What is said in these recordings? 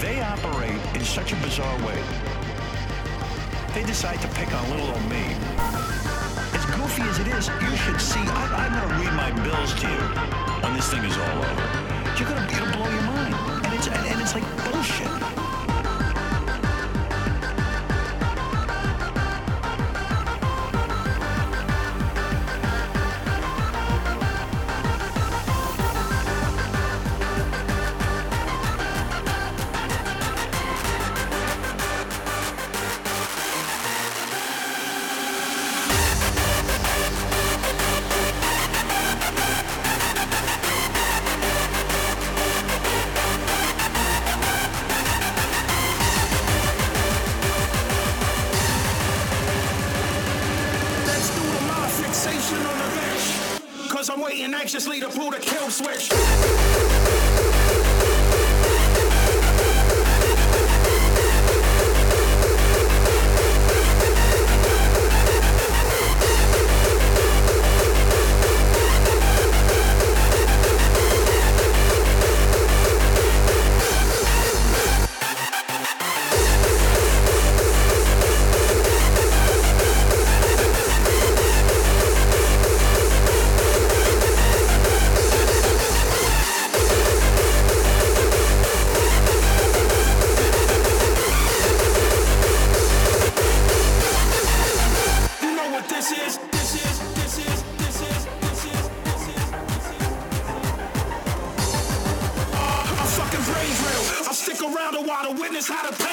They operate in such a bizarre way. They decide to pick on little old me. As goofy as it is, you should see. I, am gonna read my bills to you when this thing is all over. You're gonna it'll blow your mind, and it's and, and it's like bullshit. Just how to play.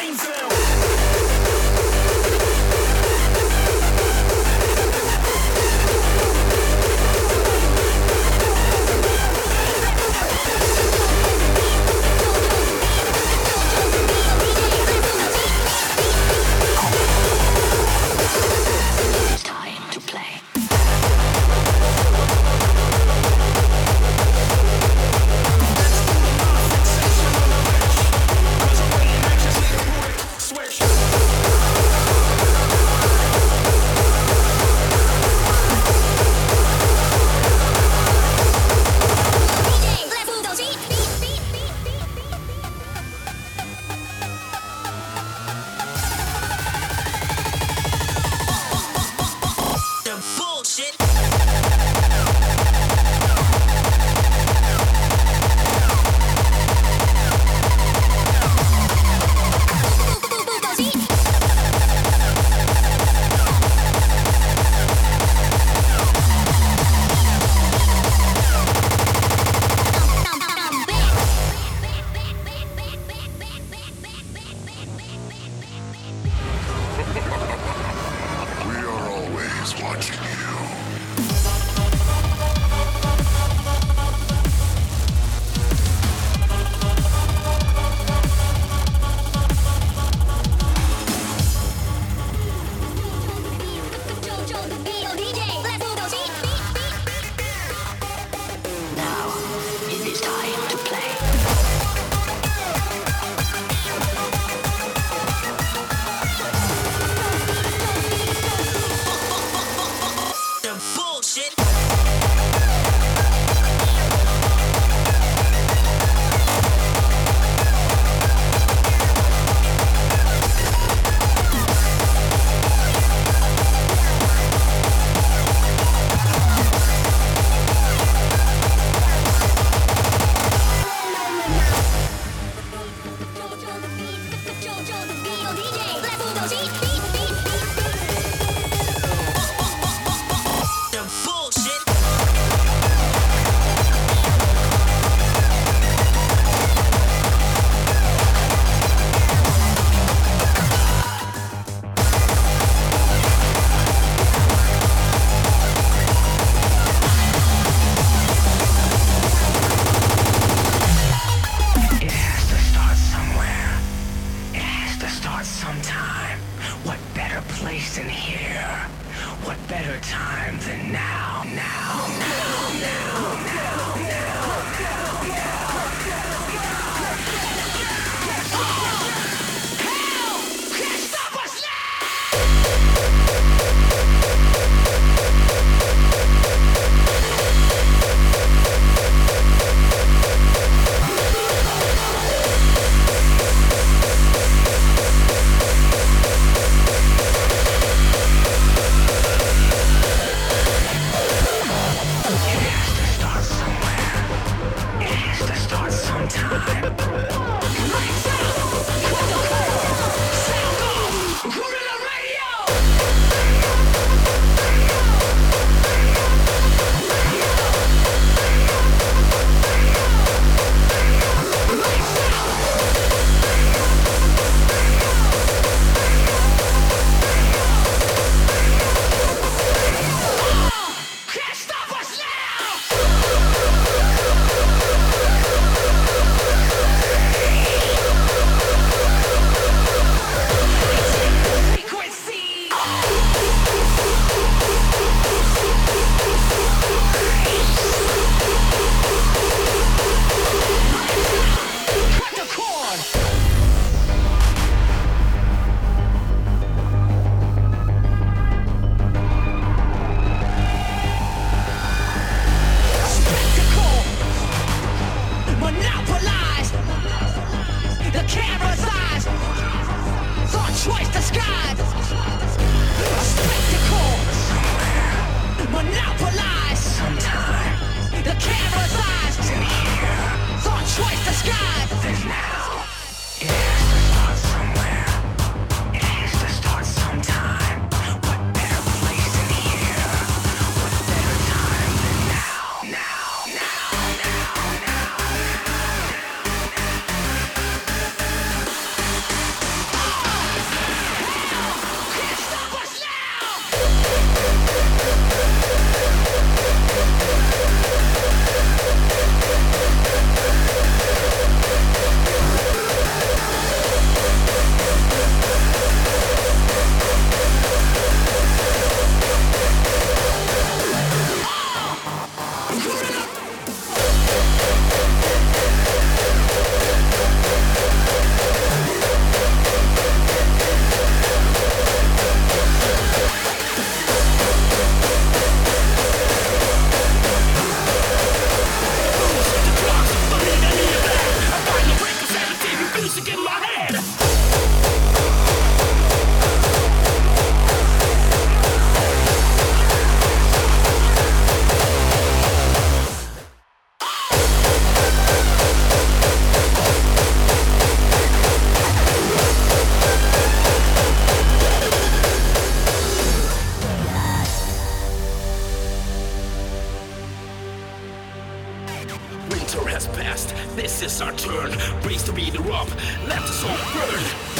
This is our turn! Our time! Our moment!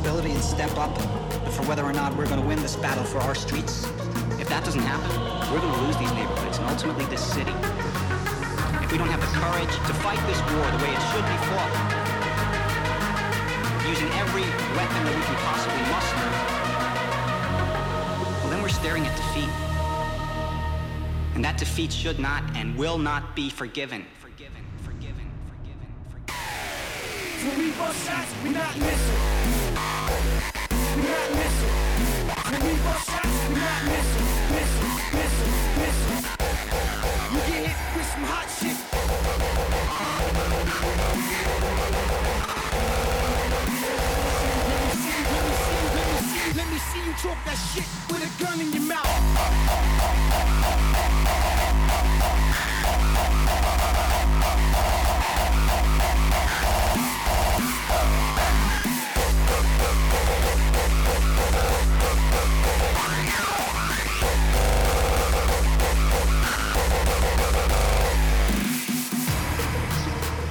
responsibility and step up for whether or not we're going to win this battle for our streets. If that doesn't happen, we're going to lose these neighborhoods and ultimately this city. If we don't have the courage to fight this war the way it should be fought, using every weapon that we can possibly muster, well, then we're staring at defeat. And that defeat should not and will not be forgiven. Forgiven, forgiven, forgiven, forgiven. Both sides, we not missing. we can't hit with some hot shit. Let me see you talk that shit with a gun in your mouth.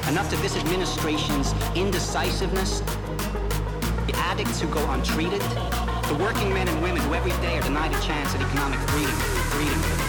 enough to this administration's indecisiveness, the addicts who go untreated, the working men and women who every day are denied a chance at economic freedom, freedom.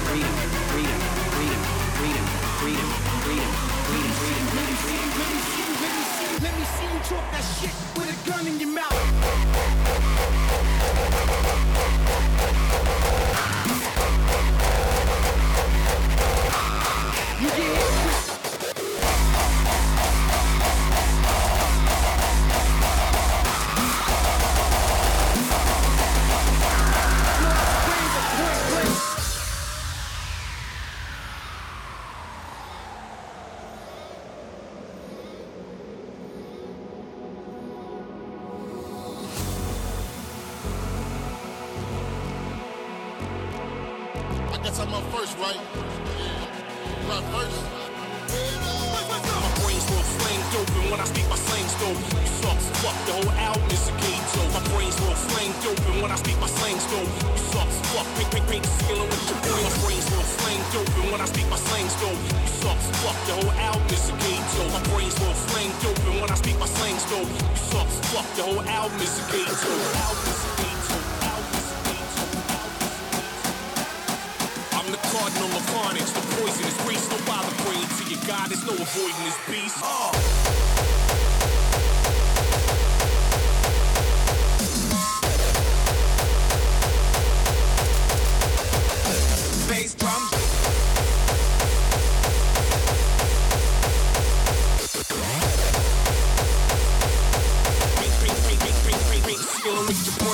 with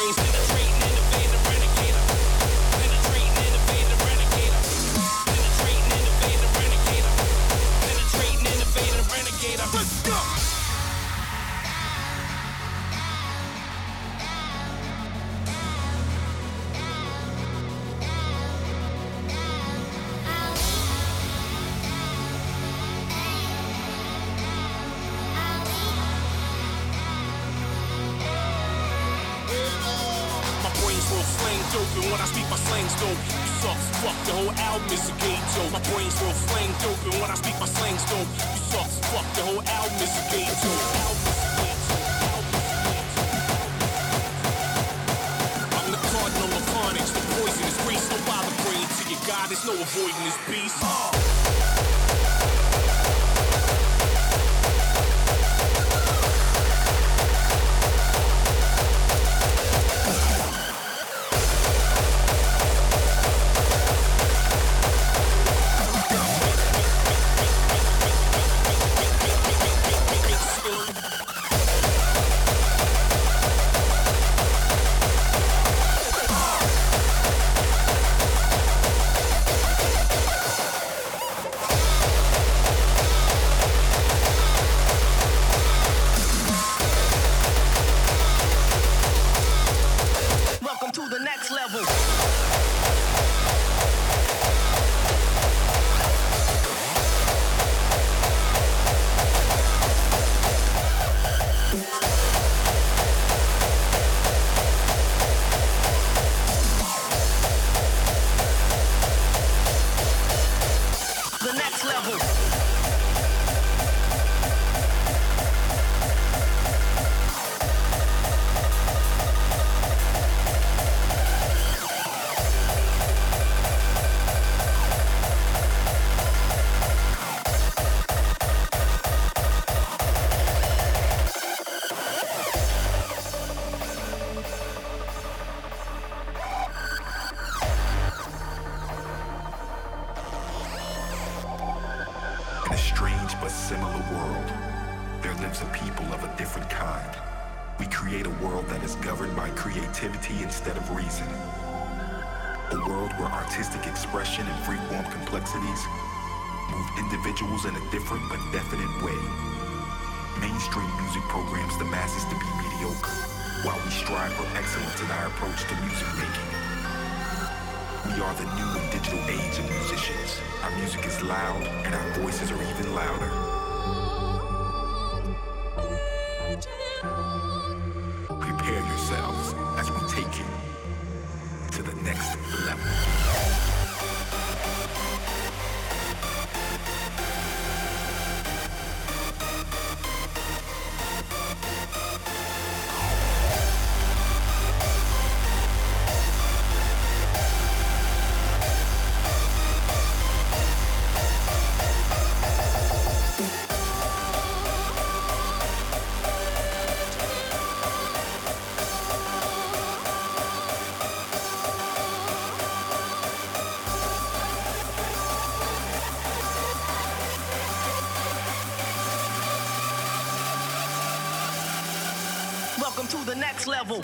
next level.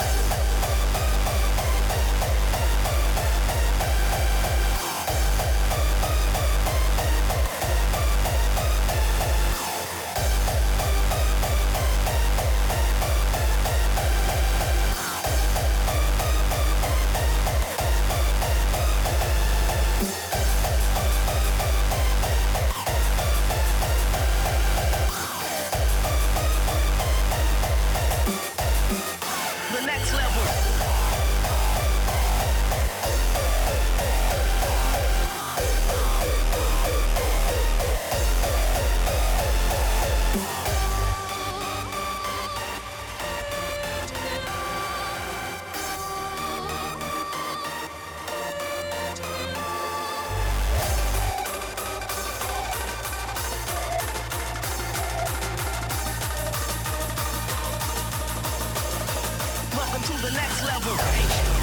To the next level.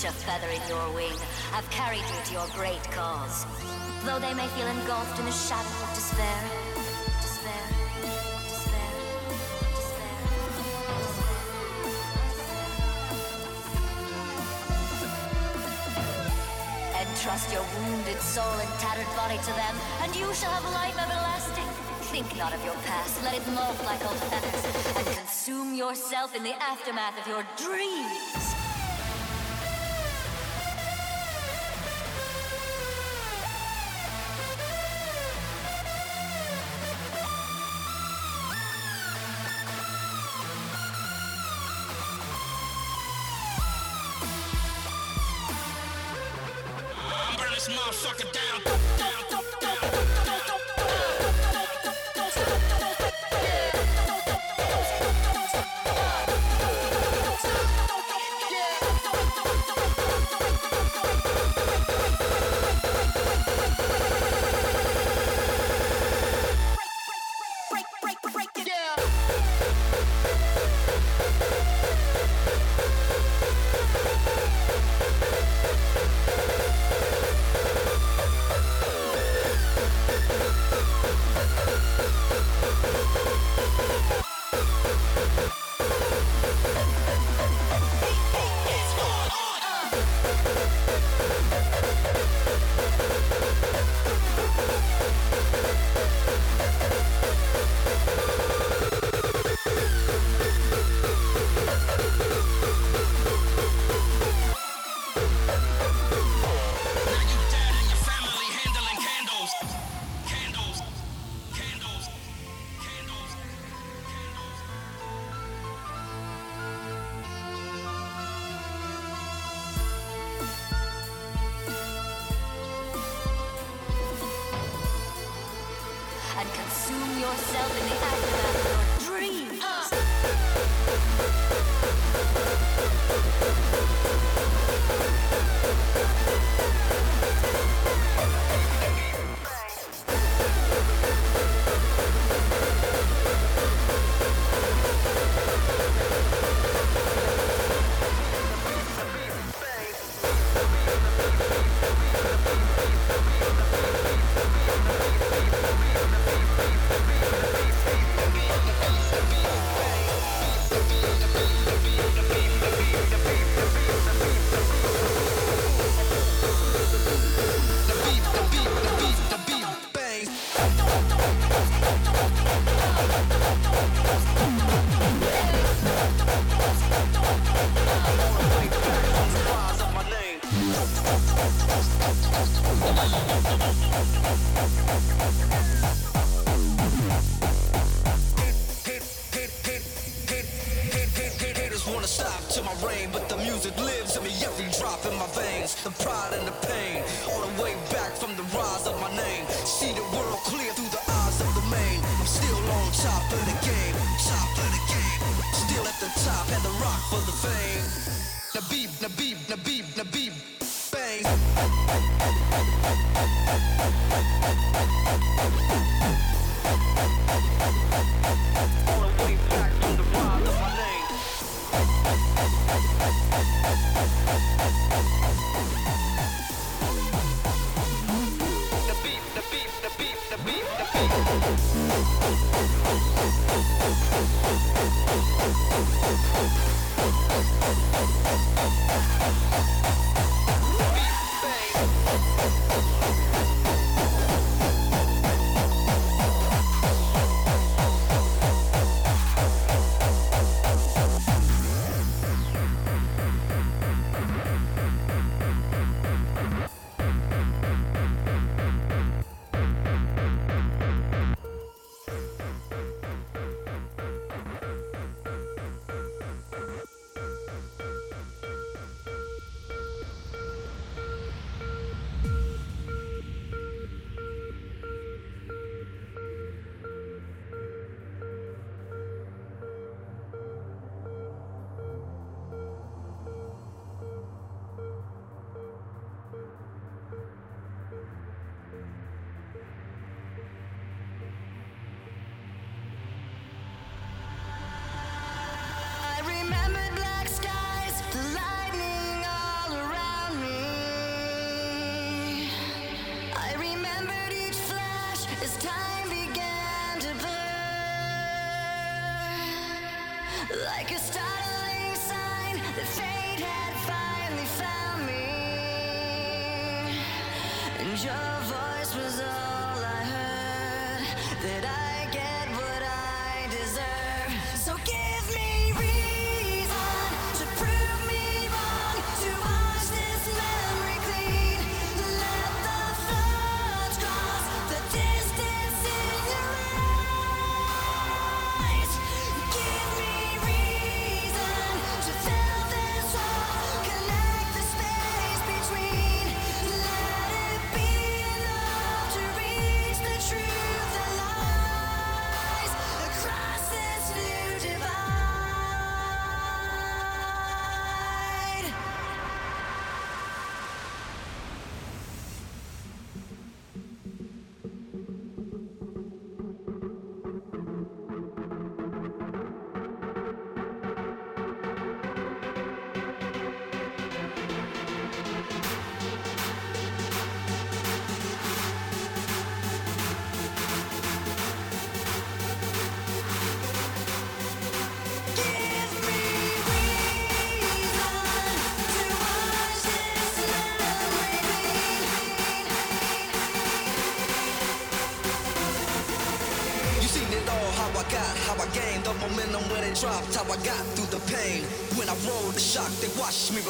Each a feather in your wing, have carried you to your great cause. Though they may feel engulfed in the shadow of despair, despair, despair, despair. Entrust your wounded soul and tattered body to them, and you shall have life everlasting. Think not of your past, let it mold like old feathers, and consume yourself in the aftermath of your dreams. consume yourself in the aftermath, Your voice was all I heard that I they watch me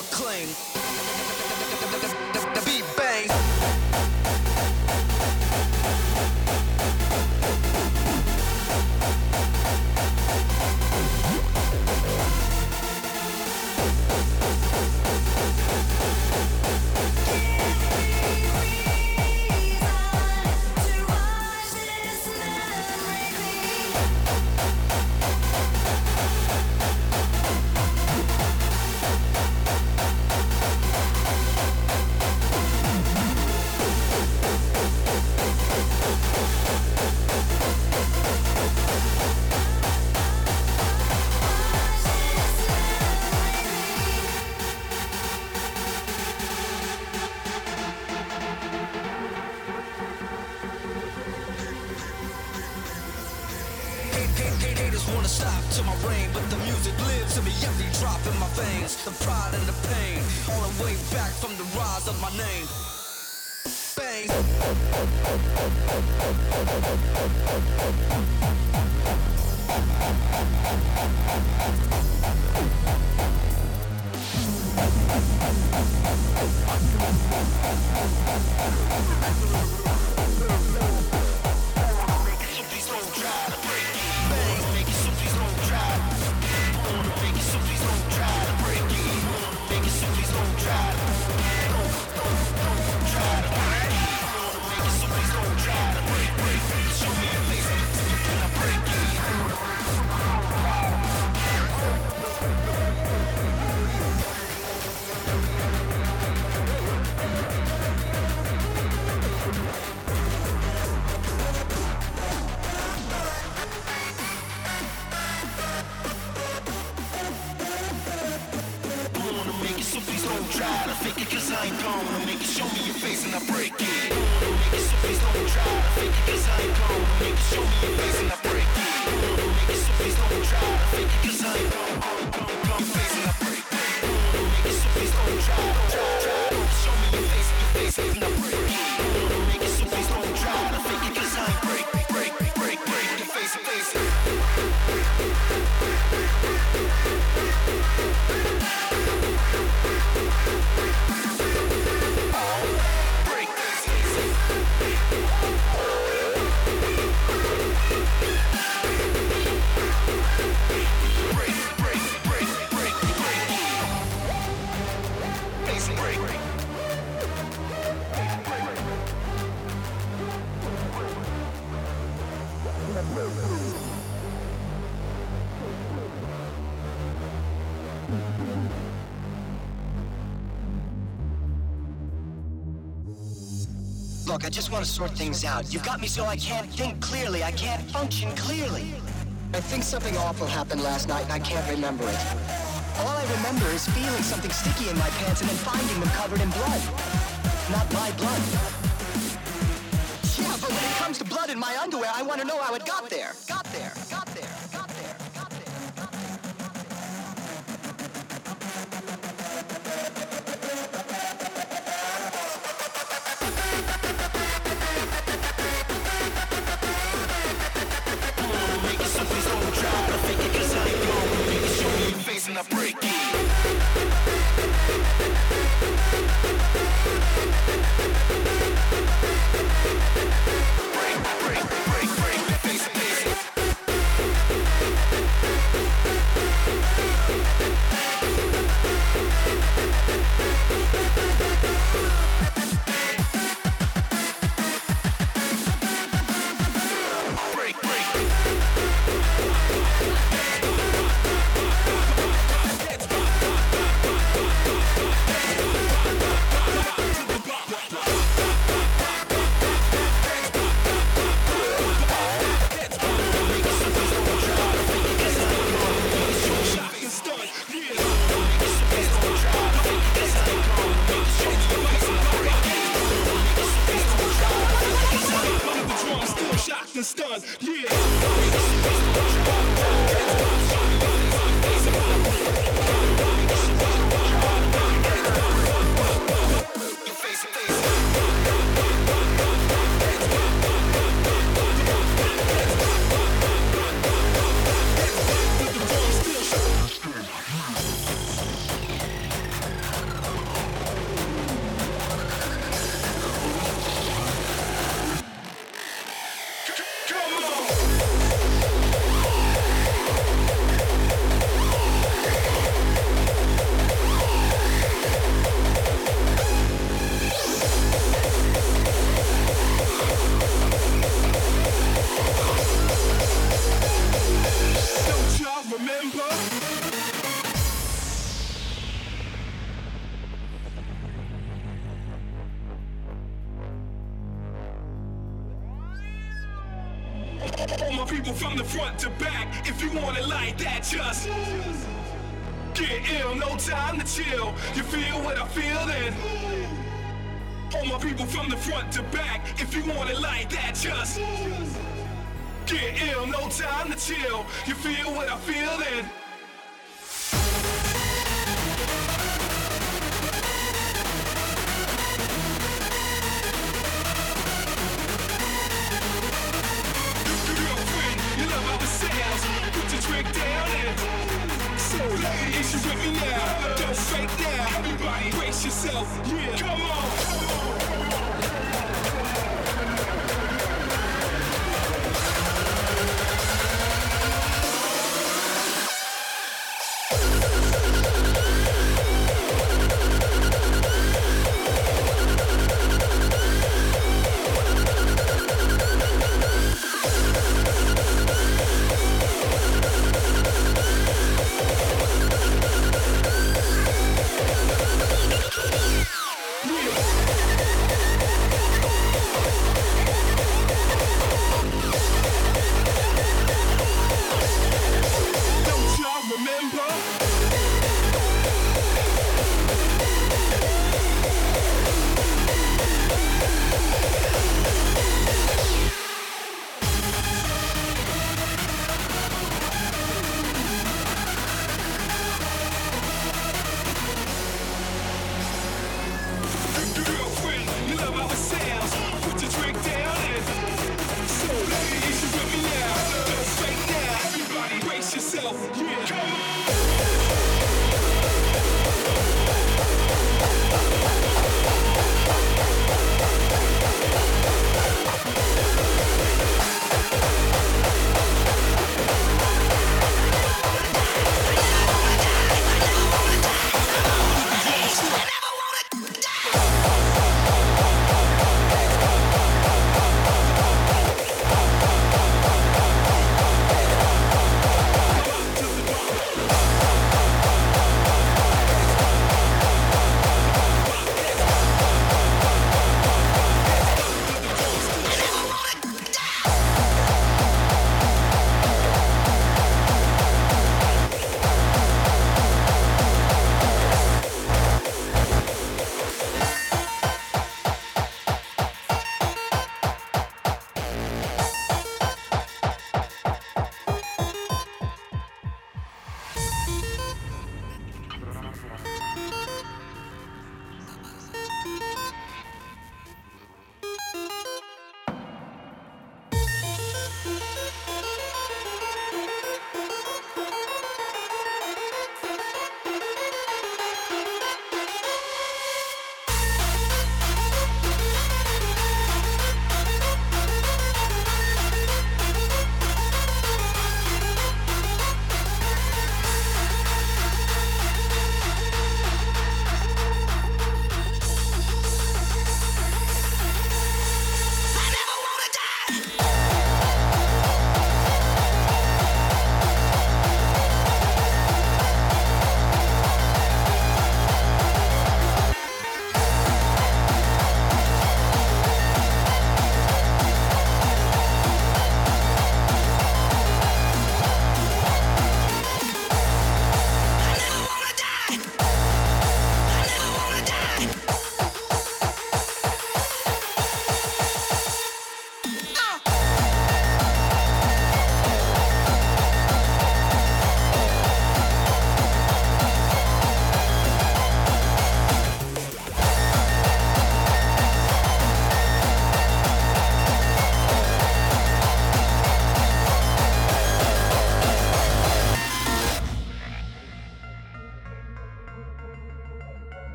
talk. I just want to sort things out. You've got me so I can't think clearly. I can't function clearly. I think something awful happened last night and I can't remember it. All I remember is feeling something sticky in my pants and then finding them covered in blood. Not my blood. Yeah, but when it comes to blood in my underwear, I want to know how it got there.